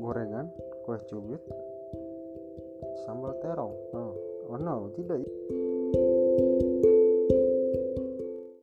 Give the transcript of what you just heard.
gorengan kue cubit sambal terong. Oh, oh no tidak.